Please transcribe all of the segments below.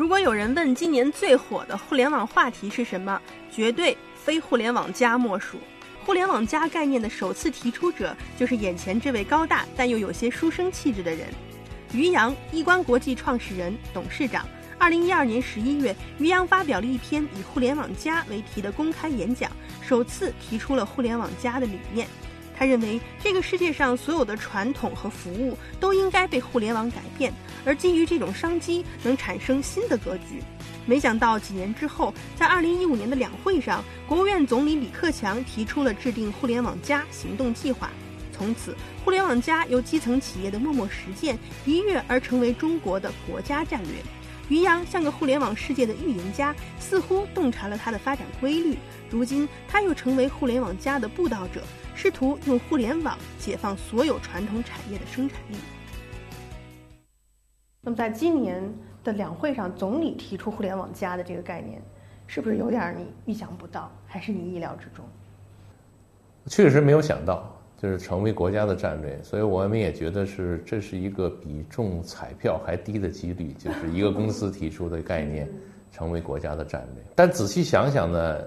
如果有人问今年最火的互联网话题是什么，绝对非互联网加莫属。互联网加概念的首次提出者就是眼前这位高大但又有些书生气质的人——于洋，易观国际创始人、董事长。二零一二年十一月，于洋发表了一篇以“互联网加”为题的公开演讲，首次提出了“互联网加”的理念。他认为，这个世界上所有的传统和服务都应该被互联网改变，而基于这种商机，能产生新的格局。没想到几年之后，在二零一五年的两会上，国务院总理李克强提出了制定“互联网加”行动计划。从此，“互联网加”由基层企业的默默实践，一跃而成为中国的国家战略。于洋像个互联网世界的预言家，似乎洞察了它的发展规律。如今，他又成为互联网加的布道者，试图用互联网解放所有传统产业的生产力。那么，在今年的两会上，总理提出“互联网加”的这个概念，是不是有点你预想不到，还是你意料之中？确实没有想到。就是成为国家的战略，所以我们也觉得是这是一个比中彩票还低的几率，就是一个公司提出的概念成为国家的战略。但仔细想想呢，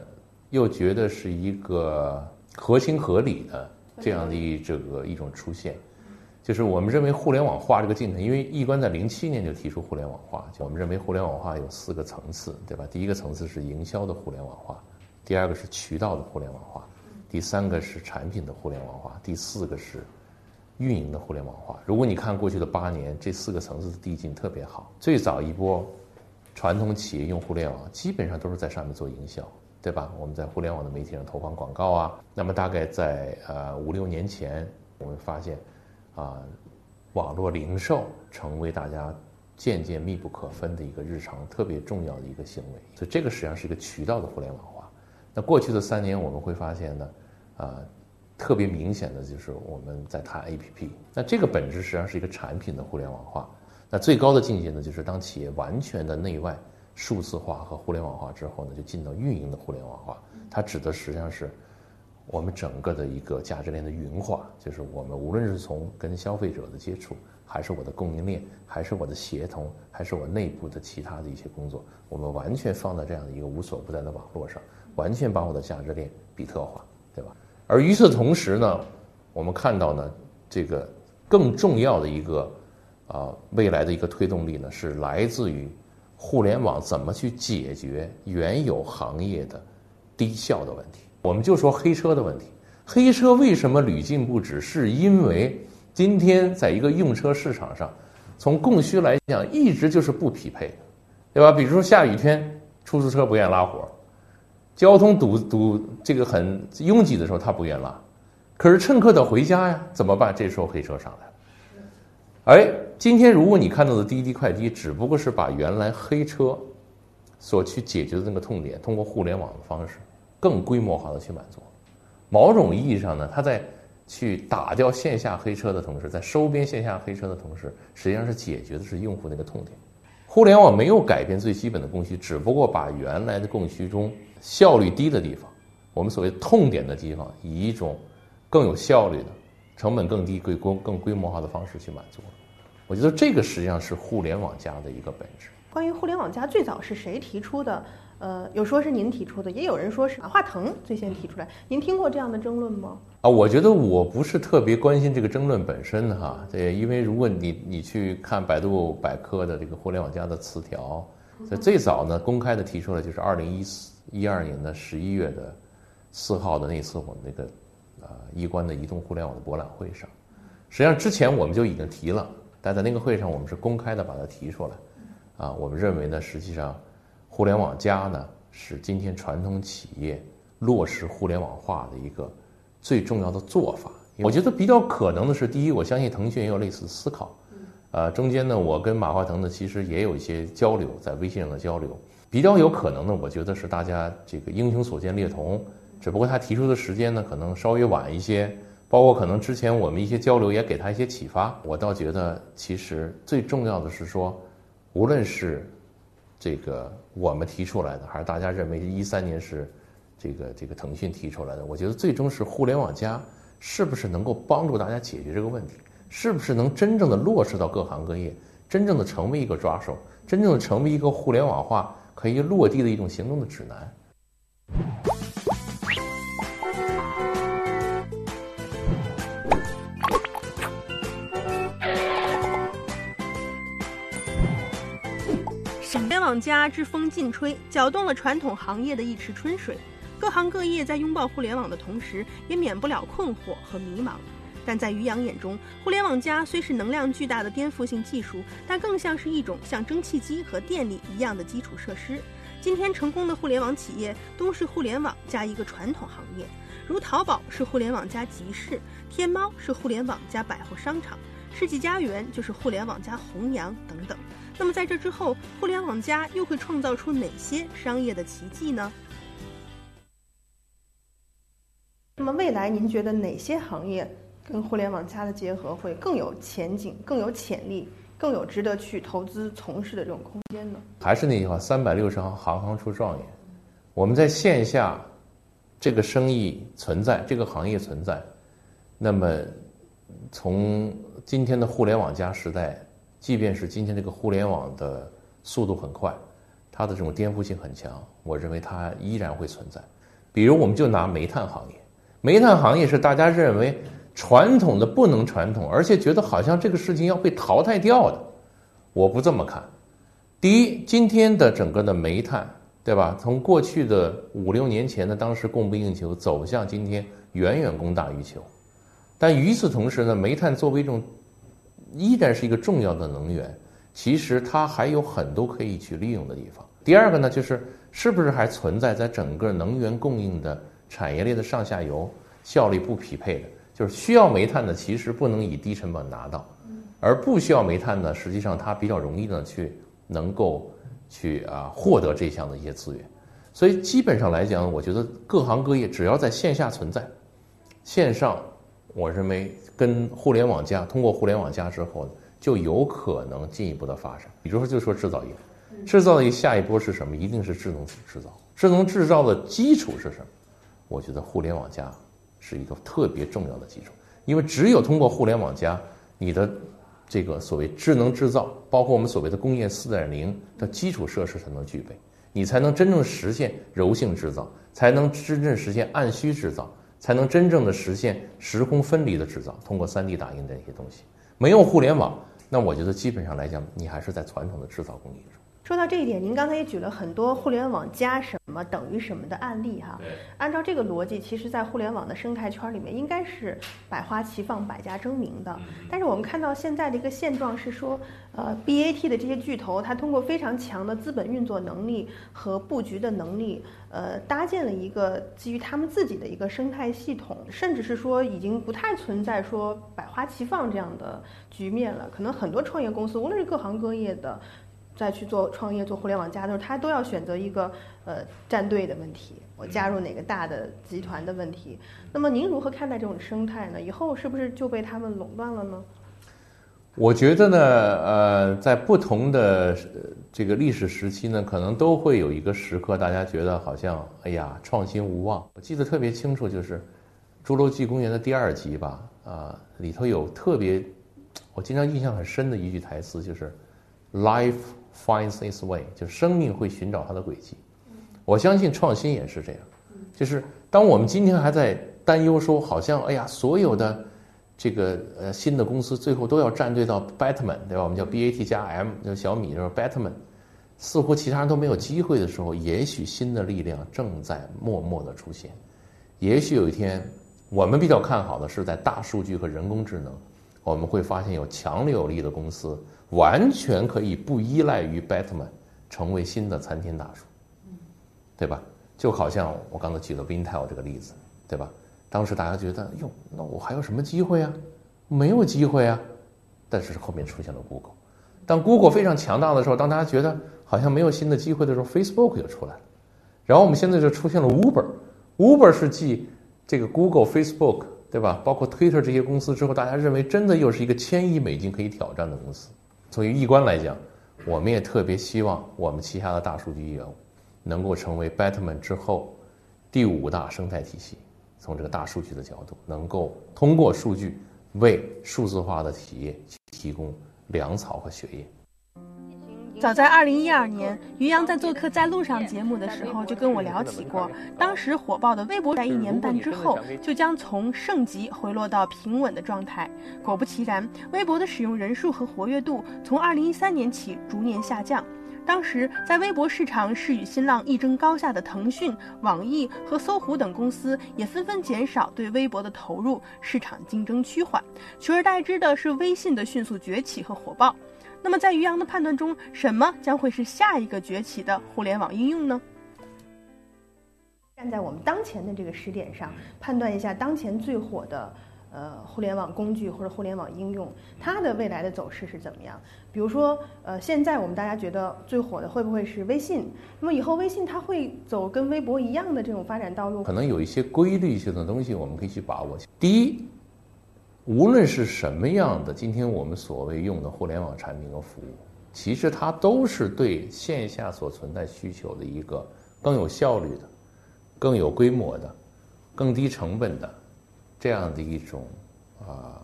又觉得是一个合情合理的这样的一这个一种出现。就是我们认为互联网化这个进程，因为易观在零七年就提出互联网化，就我们认为互联网化有四个层次，对吧？第一个层次是营销的互联网化，第二个是渠道的互联网化。第三个是产品的互联网化，第四个是运营的互联网化。如果你看过去的八年，这四个层次的递进特别好。最早一波传统企业用互联网，基本上都是在上面做营销，对吧？我们在互联网的媒体上投放广告啊。那么大概在呃五六年前，我们发现啊，网络零售成为大家渐渐密不可分的一个日常特别重要的一个行为。所以这个实际上是一个渠道的互联网化。那过去的三年，我们会发现呢。啊，特别明显的就是我们在谈 APP，那这个本质实际上是一个产品的互联网化。那最高的境界呢，就是当企业完全的内外数字化和互联网化之后呢，就进到运营的互联网化。它指的实际上是我们整个的一个价值链的云化，就是我们无论是从跟消费者的接触，还是我的供应链，还是我的协同，还是我内部的其他的一些工作，我们完全放在这样的一个无所不在的网络上，完全把我的价值链比特化，对吧？而与此同时呢，我们看到呢，这个更重要的一个啊未来的一个推动力呢，是来自于互联网怎么去解决原有行业的低效的问题。我们就说黑车的问题，黑车为什么屡禁不止？是因为今天在一个用车市场上，从供需来讲，一直就是不匹配的，对吧？比如说下雨天，出租车不愿拉活儿。交通堵堵这个很拥挤的时候，他不愿拉，可是乘客得回家呀，怎么办？这时候黑车上来了。哎，今天如果你看到的滴滴快滴，只不过是把原来黑车所去解决的那个痛点，通过互联网的方式，更规模化的去满足。某种意义上呢，他在去打掉线下黑车的同时，在收编线下黑车的同时，实际上是解决的是用户那个痛点。互联网没有改变最基本的供需，只不过把原来的供需中。效率低的地方，我们所谓痛点的地方，以一种更有效率的、成本更低、规规更规模化的方式去满足。我觉得这个实际上是互联网加的一个本质。关于互联网加最早是谁提出的？呃，有说是您提出的，也有人说是马化腾最先提出来。您听过这样的争论吗？啊，我觉得我不是特别关心这个争论本身哈。对，因为如果你你去看百度百科的这个互联网加的词条，在最早呢公开的提出来就是二零一四。一二年的十一月的四号的那次我们那个啊易观的移动互联网的博览会上，实际上之前我们就已经提了，但在那个会上我们是公开的把它提出来，啊，我们认为呢，实际上互联网加呢是今天传统企业落实互联网化的一个最重要的做法。我觉得比较可能的是，第一，我相信腾讯也有类似的思考，呃，中间呢，我跟马化腾呢其实也有一些交流，在微信上的交流。比较有可能的，我觉得是大家这个英雄所见略同，只不过他提出的时间呢，可能稍微晚一些，包括可能之前我们一些交流也给他一些启发。我倒觉得，其实最重要的是说，无论是这个我们提出来的，还是大家认为一三年是这个这个腾讯提出来的，我觉得最终是互联网加是不是能够帮助大家解决这个问题，是不是能真正的落实到各行各业。真正的成为一个抓手，真正的成为一个互联网化可以落地的一种行动的指南。互联网加之风劲吹，搅动了传统行业的一池春水。各行各业在拥抱互联网的同时，也免不了困惑和迷茫。但在于洋眼中，互联网加虽是能量巨大的颠覆性技术，但更像是一种像蒸汽机和电力一样的基础设施。今天成功的互联网企业都是互联网加一个传统行业，如淘宝是互联网加集市，天猫是互联网加百货商场，世纪佳缘就是互联网加弘扬等等。那么在这之后，互联网加又会创造出哪些商业的奇迹呢？那么未来您觉得哪些行业跟互联网加的结合会更有前景、更有潜力、更有值得去投资从事的这种空间呢？还是那句话，三百六十行，行行出状元。我们在线下这个生意存在，这个行业存在，那么从今天的互联网加时代。即便是今天这个互联网的速度很快，它的这种颠覆性很强，我认为它依然会存在。比如，我们就拿煤炭行业，煤炭行业是大家认为传统的不能传统，而且觉得好像这个事情要被淘汰掉的。我不这么看。第一，今天的整个的煤炭，对吧？从过去的五六年前的当时供不应求，走向今天远远供大于求。但与此同时呢，煤炭作为一种依然是一个重要的能源，其实它还有很多可以去利用的地方。第二个呢，就是是不是还存在在整个能源供应的产业链的上下游效率不匹配的？就是需要煤炭的，其实不能以低成本拿到，而不需要煤炭的，实际上它比较容易的去能够去啊获得这项的一些资源。所以基本上来讲，我觉得各行各业只要在线下存在，线上。我认为跟互联网加通过互联网加之后，就有可能进一步的发展。比如说，就说制造业，制造业下一波是什么？一定是智能制造。智能制造的基础是什么？我觉得互联网加是一个特别重要的基础，因为只有通过互联网加，你的这个所谓智能制造，包括我们所谓的工业四点零的基础设施才能具备，你才能真正实现柔性制造，才能真正实现按需制造。才能真正的实现时空分离的制造，通过 3D 打印的一些东西。没有互联网，那我觉得基本上来讲，你还是在传统的制造工艺中。说到这一点，您刚才也举了很多互联网加什么等于什么的案例哈。按照这个逻辑，其实，在互联网的生态圈里面，应该是百花齐放、百家争鸣的。但是我们看到现在的一个现状是说，呃，BAT 的这些巨头，它通过非常强的资本运作能力和布局的能力，呃，搭建了一个基于他们自己的一个生态系统，甚至是说已经不太存在说百花齐放这样的局面了。可能很多创业公司，无论是各行各业的。再去做创业、做互联网加的时候，他都要选择一个呃站队的问题，我加入哪个大的集团的问题。那么您如何看待这种生态呢？以后是不是就被他们垄断了呢？我觉得呢，呃，在不同的这个历史时期呢，可能都会有一个时刻，大家觉得好像哎呀创新无望。我记得特别清楚，就是《侏罗纪公园》的第二集吧，啊，里头有特别我经常印象很深的一句台词，就是 “Life”。Finds its way，就是生命会寻找它的轨迹。我相信创新也是这样，就是当我们今天还在担忧说，好像哎呀，所有的这个呃新的公司最后都要站队到 Batman，对吧？我们叫 BAT 加 M，就小米就是 Batman，似乎其他人都没有机会的时候，也许新的力量正在默默的出现。也许有一天，我们比较看好的是在大数据和人工智能，我们会发现有强有力的公司。完全可以不依赖于 Batman，成为新的参天大树，对吧？就好像我刚才举了 Intel 这个例子，对吧？当时大家觉得，哟，那我还有什么机会啊？没有机会啊！但是后面出现了 Google，当 Google 非常强大的时候，当大家觉得好像没有新的机会的时候，Facebook 就出来了。然后我们现在就出现了 Uber，Uber 是继这个 Google、Facebook，对吧？包括 Twitter 这些公司之后，大家认为真的又是一个千亿美金可以挑战的公司。从易观来讲，我们也特别希望我们旗下的大数据业务能够成为 Batman 之后第五大生态体系。从这个大数据的角度，能够通过数据为数字化的企业提供粮草和血液。早在二零一二年，于洋在做客在路上节目的时候就跟我聊起过，当时火爆的微博在一年半之后就将从盛极回落到平稳的状态。果不其然，微博的使用人数和活跃度从二零一三年起逐年下降。当时在微博市场是与新浪一争高下的腾讯、网易和搜狐等公司也纷纷减少对微博的投入，市场竞争趋缓，取而代之的是微信的迅速崛起和火爆。那么，在于洋的判断中，什么将会是下一个崛起的互联网应用呢？站在我们当前的这个时点上，判断一下当前最火的呃互联网工具或者互联网应用，它的未来的走势是怎么样？比如说，呃，现在我们大家觉得最火的会不会是微信？那么以后微信它会走跟微博一样的这种发展道路？可能有一些规律性的东西，我们可以去把握。第一。无论是什么样的，今天我们所谓用的互联网产品和服务，其实它都是对线下所存在需求的一个更有效率的、更有规模的、更低成本的这样的一种啊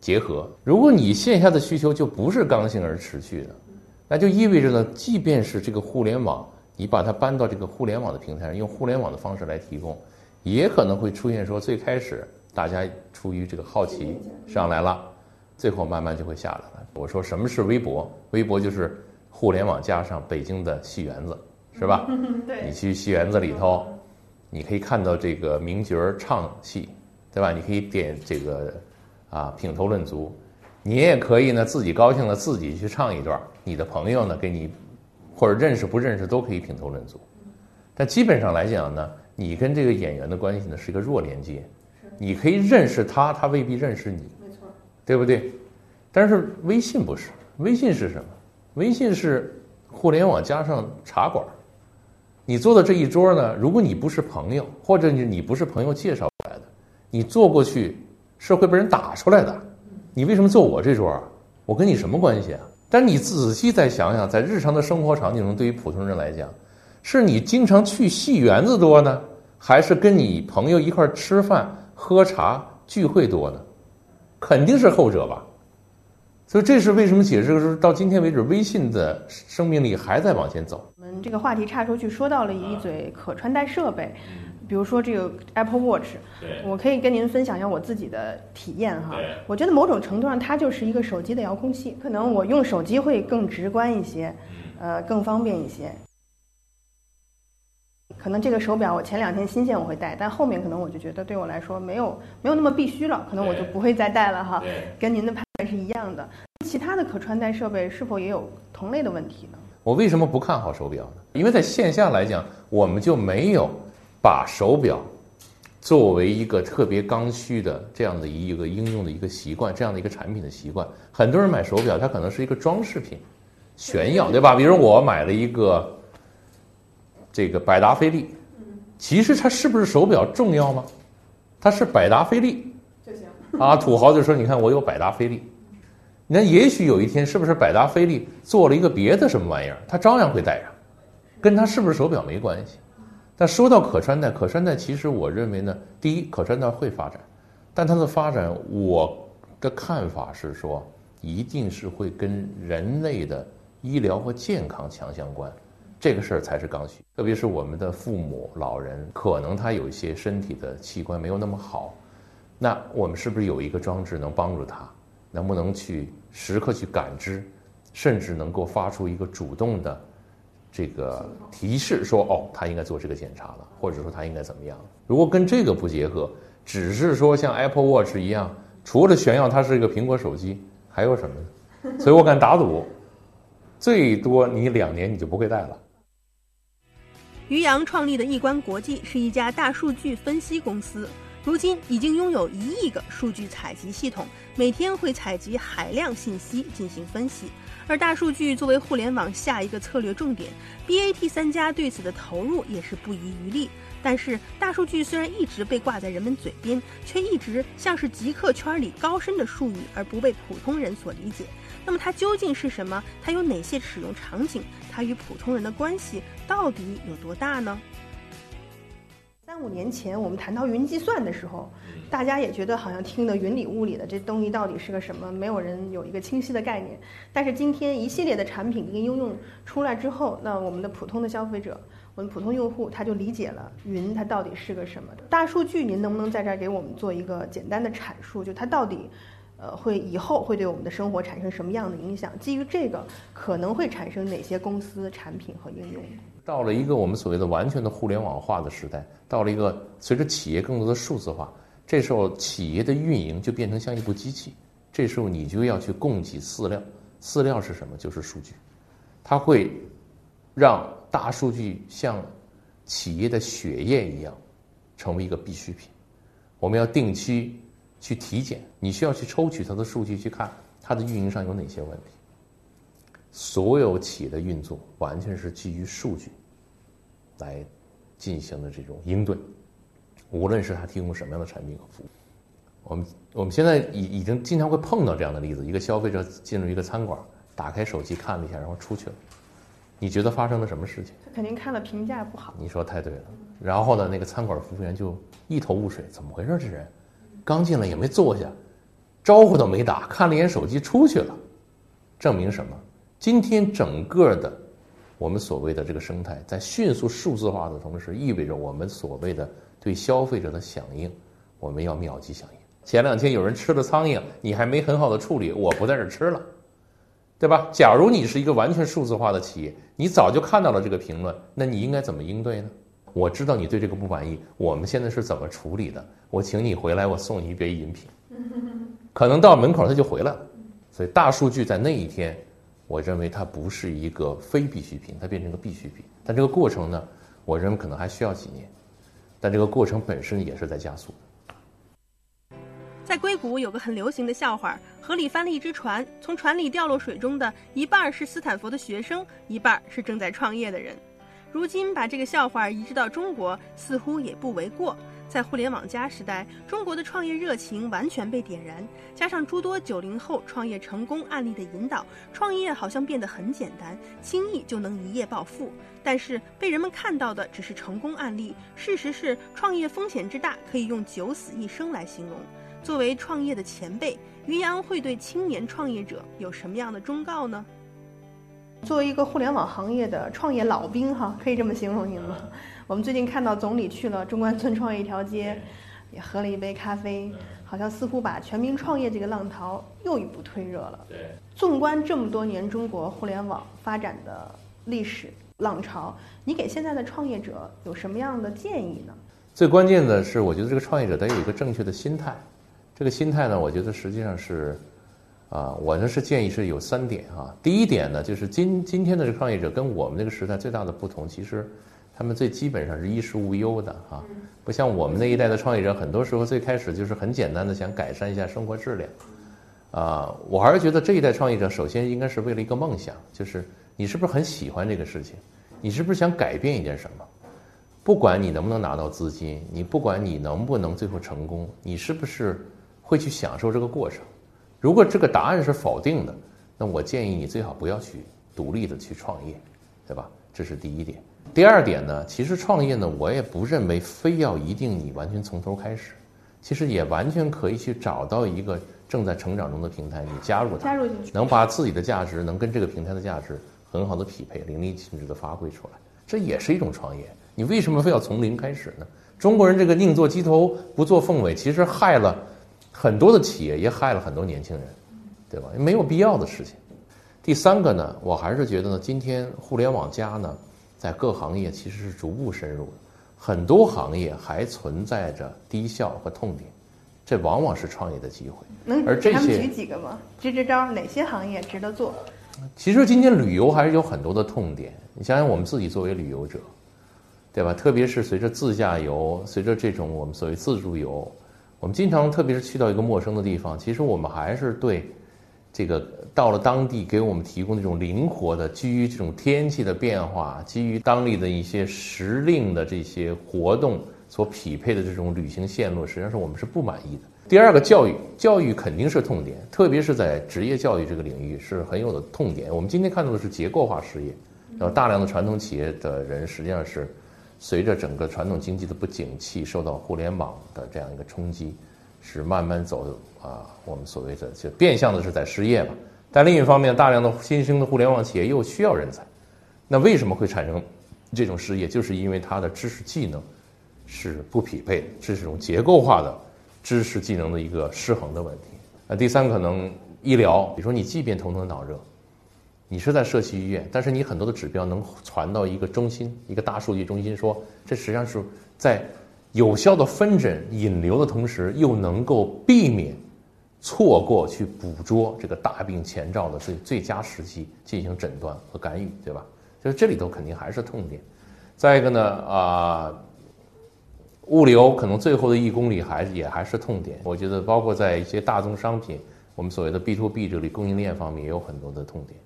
结合。如果你线下的需求就不是刚性而持续的，那就意味着呢，即便是这个互联网，你把它搬到这个互联网的平台上，用互联网的方式来提供，也可能会出现说最开始。大家出于这个好奇上来了，最后慢慢就会下来了。我说什么是微博？微博就是互联网加上北京的戏园子，是吧？对。你去戏园子里头，你可以看到这个名角儿唱戏，对吧？你可以点这个啊品头论足，你也可以呢自己高兴了自己去唱一段，你的朋友呢给你或者认识不认识都可以品头论足。但基本上来讲呢，你跟这个演员的关系呢是一个弱连接。你可以认识他，他未必认识你，没错，对不对？但是微信不是，微信是什么？微信是互联网加上茶馆。你坐的这一桌呢，如果你不是朋友，或者你你不是朋友介绍过来的，你坐过去是会被人打出来的。你为什么坐我这桌啊？我跟你什么关系啊？但你仔细再想想，在日常的生活场景中，对于普通人来讲，是你经常去戏园子多呢，还是跟你朋友一块吃饭？喝茶聚会多呢，肯定是后者吧。所以这是为什么解释说到今天为止，微信的生命力还在往前走。我们这个话题岔出去，说到了一嘴可穿戴设备，比如说这个 Apple Watch，我可以跟您分享一下我自己的体验哈。我觉得某种程度上它就是一个手机的遥控器，可能我用手机会更直观一些，呃，更方便一些。可能这个手表我前两天新鲜我会戴，但后面可能我就觉得对我来说没有没有那么必须了，可能我就不会再戴了哈。跟您的判断是一样的。其他的可穿戴设备是否也有同类的问题呢？我为什么不看好手表呢？因为在线下来讲，我们就没有把手表作为一个特别刚需的这样的一个应用的一个习惯，这样的一个产品的习惯。很多人买手表，它可能是一个装饰品，炫耀，对吧？比如我买了一个。这个百达翡丽，其实它是不是手表重要吗？它是百达翡丽就行 啊。土豪就说：“你看我有百达翡丽，那也许有一天是不是百达翡丽做了一个别的什么玩意儿，它照样会戴上，跟它是不是手表没关系。但说到可穿戴，可穿戴其实我认为呢，第一可穿戴会发展，但它的发展我的看法是说，一定是会跟人类的医疗和健康强相关。”这个事儿才是刚需，特别是我们的父母、老人，可能他有一些身体的器官没有那么好，那我们是不是有一个装置能帮助他？能不能去时刻去感知，甚至能够发出一个主动的这个提示，说哦，他应该做这个检查了，或者说他应该怎么样？如果跟这个不结合，只是说像 Apple Watch 一样，除了炫耀它是一个苹果手机，还有什么呢？所以我敢打赌，最多你两年你就不会戴了。于洋创立的易观国际是一家大数据分析公司，如今已经拥有一亿个数据采集系统，每天会采集海量信息进行分析。而大数据作为互联网下一个策略重点，BAT 三家对此的投入也是不遗余力。但是，大数据虽然一直被挂在人们嘴边，却一直像是极客圈里高深的术语，而不被普通人所理解。那么它究竟是什么？它有哪些使用场景？它与普通人的关系到底有多大呢？三五年前我们谈到云计算的时候，大家也觉得好像听得云里雾里的，这东西到底是个什么？没有人有一个清晰的概念。但是今天一系列的产品跟应用出来之后，那我们的普通的消费者，我们普通用户他就理解了云它到底是个什么。大数据，您能不能在这儿给我们做一个简单的阐述？就它到底，呃，会以后会对我们的生活产生什么样的影响？基于这个，可能会产生哪些公司、产品和应用？到了一个我们所谓的完全的互联网化的时代，到了一个随着企业更多的数字化，这时候企业的运营就变成像一部机器。这时候你就要去供给饲料，饲料是什么？就是数据。它会让大数据像企业的血液一样，成为一个必需品。我们要定期去体检，你需要去抽取它的数据，去看它的运营上有哪些问题。所有企业的运作完全是基于数据来进行的这种应对，无论是它提供什么样的产品和服务，我们我们现在已已经经常会碰到这样的例子：一个消费者进入一个餐馆，打开手机看了一下，然后出去了。你觉得发生了什么事情？他肯定看了评价不好。你说太对了。然后呢，那个餐馆服务员就一头雾水：怎么回事？这人刚进来也没坐下，招呼都没打，看了一眼手机出去了，证明什么？今天整个的我们所谓的这个生态，在迅速数字化的同时，意味着我们所谓的对消费者的响应，我们要秒级响应。前两天有人吃了苍蝇，你还没很好的处理，我不在这吃了，对吧？假如你是一个完全数字化的企业，你早就看到了这个评论，那你应该怎么应对呢？我知道你对这个不满意，我们现在是怎么处理的？我请你回来，我送你一杯饮品，可能到门口他就回来了。所以大数据在那一天。我认为它不是一个非必需品，它变成个必需品。但这个过程呢，我认为可能还需要几年，但这个过程本身也是在加速。在硅谷有个很流行的笑话：河里翻了一只船，从船里掉落水中的一半是斯坦福的学生，一半是正在创业的人。如今把这个笑话移植到中国，似乎也不为过。在互联网加时代，中国的创业热情完全被点燃，加上诸多九零后创业成功案例的引导，创业好像变得很简单，轻易就能一夜暴富。但是被人们看到的只是成功案例，事实是创业风险之大，可以用九死一生来形容。作为创业的前辈，于洋会对青年创业者有什么样的忠告呢？作为一个互联网行业的创业老兵，哈，可以这么形容您吗？我们最近看到总理去了中关村创业一条街，也喝了一杯咖啡，好像似乎把全民创业这个浪潮又一步推热了。对，纵观这么多年中国互联网发展的历史浪潮，你给现在的创业者有什么样的建议呢？最关键的是，我觉得这个创业者得有一个正确的心态。这个心态呢，我觉得实际上是，啊，我呢是建议是有三点啊。第一点呢，就是今今天的这创业者跟我们那个时代最大的不同，其实。他们最基本上是衣食无忧的啊，不像我们那一代的创业者，很多时候最开始就是很简单的想改善一下生活质量，啊，我还是觉得这一代创业者首先应该是为了一个梦想，就是你是不是很喜欢这个事情，你是不是想改变一点什么，不管你能不能拿到资金，你不管你能不能最后成功，你是不是会去享受这个过程？如果这个答案是否定的，那我建议你最好不要去独立的去创业，对吧？这是第一点。第二点呢，其实创业呢，我也不认为非要一定你完全从头开始，其实也完全可以去找到一个正在成长中的平台，你加入它，加入进去，能把自己的价值能跟这个平台的价值很好的匹配，淋漓尽致的发挥出来，这也是一种创业。你为什么非要从零开始呢？中国人这个宁做鸡头不做凤尾，其实害了很多的企业，也害了很多年轻人，对吧？没有必要的事情。第三个呢，我还是觉得呢，今天互联网加呢。在各行业其实是逐步深入的，很多行业还存在着低效和痛点，这往往是创业的机会。能而这些举几个吗？支支招，哪些行业值得做？其实今天旅游还是有很多的痛点。你想想我们自己作为旅游者，对吧？特别是随着自驾游，随着这种我们所谓自助游，我们经常特别是去到一个陌生的地方，其实我们还是对。这个到了当地，给我们提供这种灵活的、基于这种天气的变化、基于当地的一些时令的这些活动所匹配的这种旅行线路，实际上是我们是不满意的。第二个，教育，教育肯定是痛点，特别是在职业教育这个领域是很有的痛点。我们今天看到的是结构化失业，然后大量的传统企业的人实际上是随着整个传统经济的不景气，受到互联网的这样一个冲击，是慢慢走啊，我们所谓的就变相的是在失业嘛。但另一方面，大量的新兴的互联网企业又需要人才，那为什么会产生这种失业？就是因为它的知识技能是不匹配的，这是一种结构化的知识技能的一个失衡的问题。那第三，可能医疗，比如说你即便头疼脑热，你是在社区医院，但是你很多的指标能传到一个中心，一个大数据中心，说这实际上是在有效的分诊引流的同时，又能够避免。错过去捕捉这个大病前兆的最最佳时机进行诊断和干预，对吧？就是这里头肯定还是痛点。再一个呢，啊，物流可能最后的一公里还也还是痛点。我觉得包括在一些大宗商品，我们所谓的 B to B 这里供应链方面也有很多的痛点。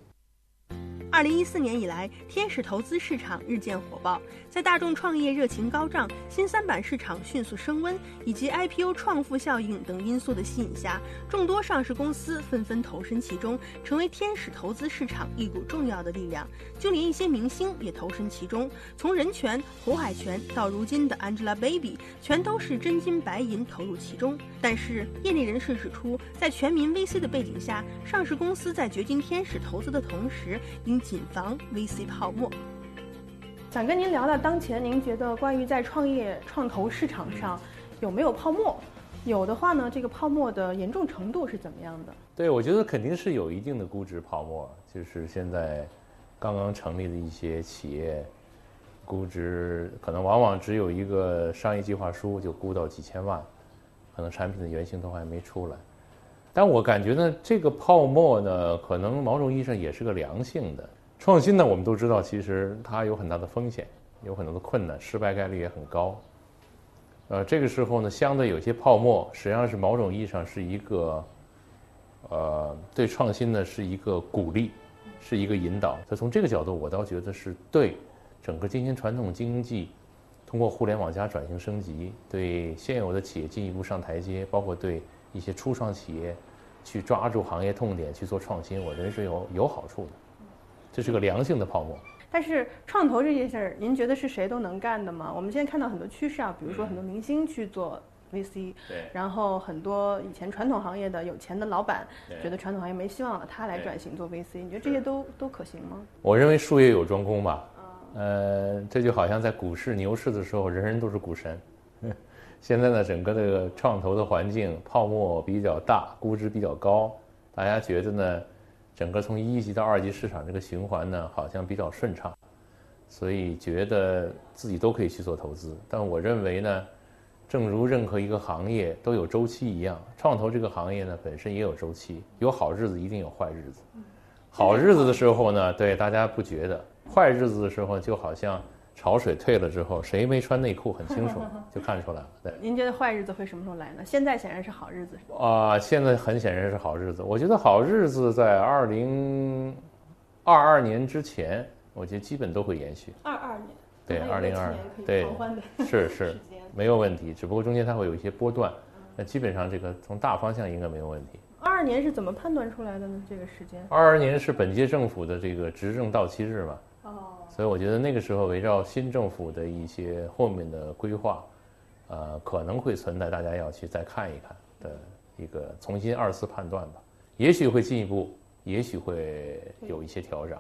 二零一四年以来，天使投资市场日渐火爆，在大众创业热情高涨、新三板市场迅速升温以及 IPO 创富效应等因素的吸引下，众多上市公司纷纷投身其中，成为天使投资市场一股重要的力量。就连一些明星也投身其中，从任泉、胡海泉到如今的 Angelababy，全都是真金白银投入其中。但是，业内人士指出，在全民 VC 的背景下，上市公司在掘金天使投资的同时，应谨防 VC 泡沫。想跟您聊聊当前，您觉得关于在创业创投市场上有没有泡沫？有的话呢，这个泡沫的严重程度是怎么样的？对，我觉得肯定是有一定的估值泡沫。就是现在刚刚成立的一些企业，估值可能往往只有一个商业计划书就估到几千万，可能产品的原型都还没出来。但我感觉呢，这个泡沫呢，可能某种意义上也是个良性的创新呢。我们都知道，其实它有很大的风险，有很多的困难，失败概率也很高。呃，这个时候呢，相对有些泡沫，实际上是某种意义上是一个，呃，对创新呢是一个鼓励，是一个引导。所以从这个角度，我倒觉得是对整个今天传统经济通过互联网加转型升级，对现有的企业进一步上台阶，包括对一些初创企业。去抓住行业痛点去做创新，我认为是有有好处的，这是个良性的泡沫。但是创投这件事儿，您觉得是谁都能干的吗？我们现在看到很多趋势啊，比如说很多明星去做 VC，对，然后很多以前传统行业的有钱的老板觉得传统行业没希望了，他来转型做 VC，你觉得这些都都可行吗？我认为术业有专攻吧，呃，这就好像在股市牛市的时候，人人都是股神。现在呢，整个这个创投的环境泡沫比较大，估值比较高，大家觉得呢，整个从一级到二级市场这个循环呢，好像比较顺畅，所以觉得自己都可以去做投资。但我认为呢，正如任何一个行业都有周期一样，创投这个行业呢本身也有周期，有好日子一定有坏日子。好日子的时候呢，对大家不觉得；坏日子的时候，就好像。潮水退了之后，谁没穿内裤很清楚，就看出来了。对，您觉得坏日子会什么时候来呢？现在显然是好日子。啊，现在很显然是好日子。我觉得好日子在二零二二年之前，我觉得基本都会延续。二二年。对，二零二。对，是是，没有问题。只不过中间它会有一些波段，那基本上这个从大方向应该没有问题。二二年是怎么判断出来的呢？这个时间？二二年是本届政府的这个执政到期日嘛？哦。所以我觉得那个时候围绕新政府的一些后面的规划，呃，可能会存在大家要去再看一看的一个重新二次判断吧。也许会进一步，也许会有一些调整。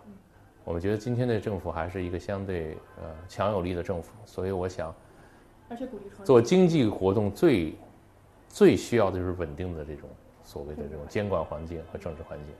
我们觉得今天的政府还是一个相对呃强有力的政府，所以我想，而且鼓励做经济活动最最需要的就是稳定的这种所谓的这种监管环境和政治环境。